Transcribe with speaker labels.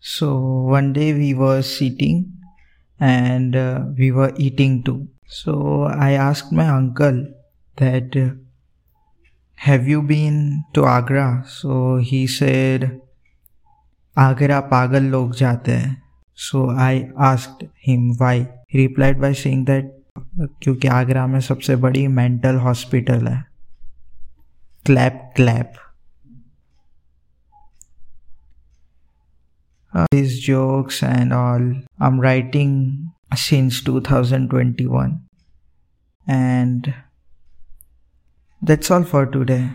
Speaker 1: So one day we were sitting and uh, we were eating too. So I asked my uncle that uh, have you been to Agra? So he said Agra pagal log jate hai. So I asked him why. He replied by saying that क्योंकि आगरा में सबसे बड़ी mental hospital है clap clap uh, these jokes and all i'm writing since 2021 and that's all for today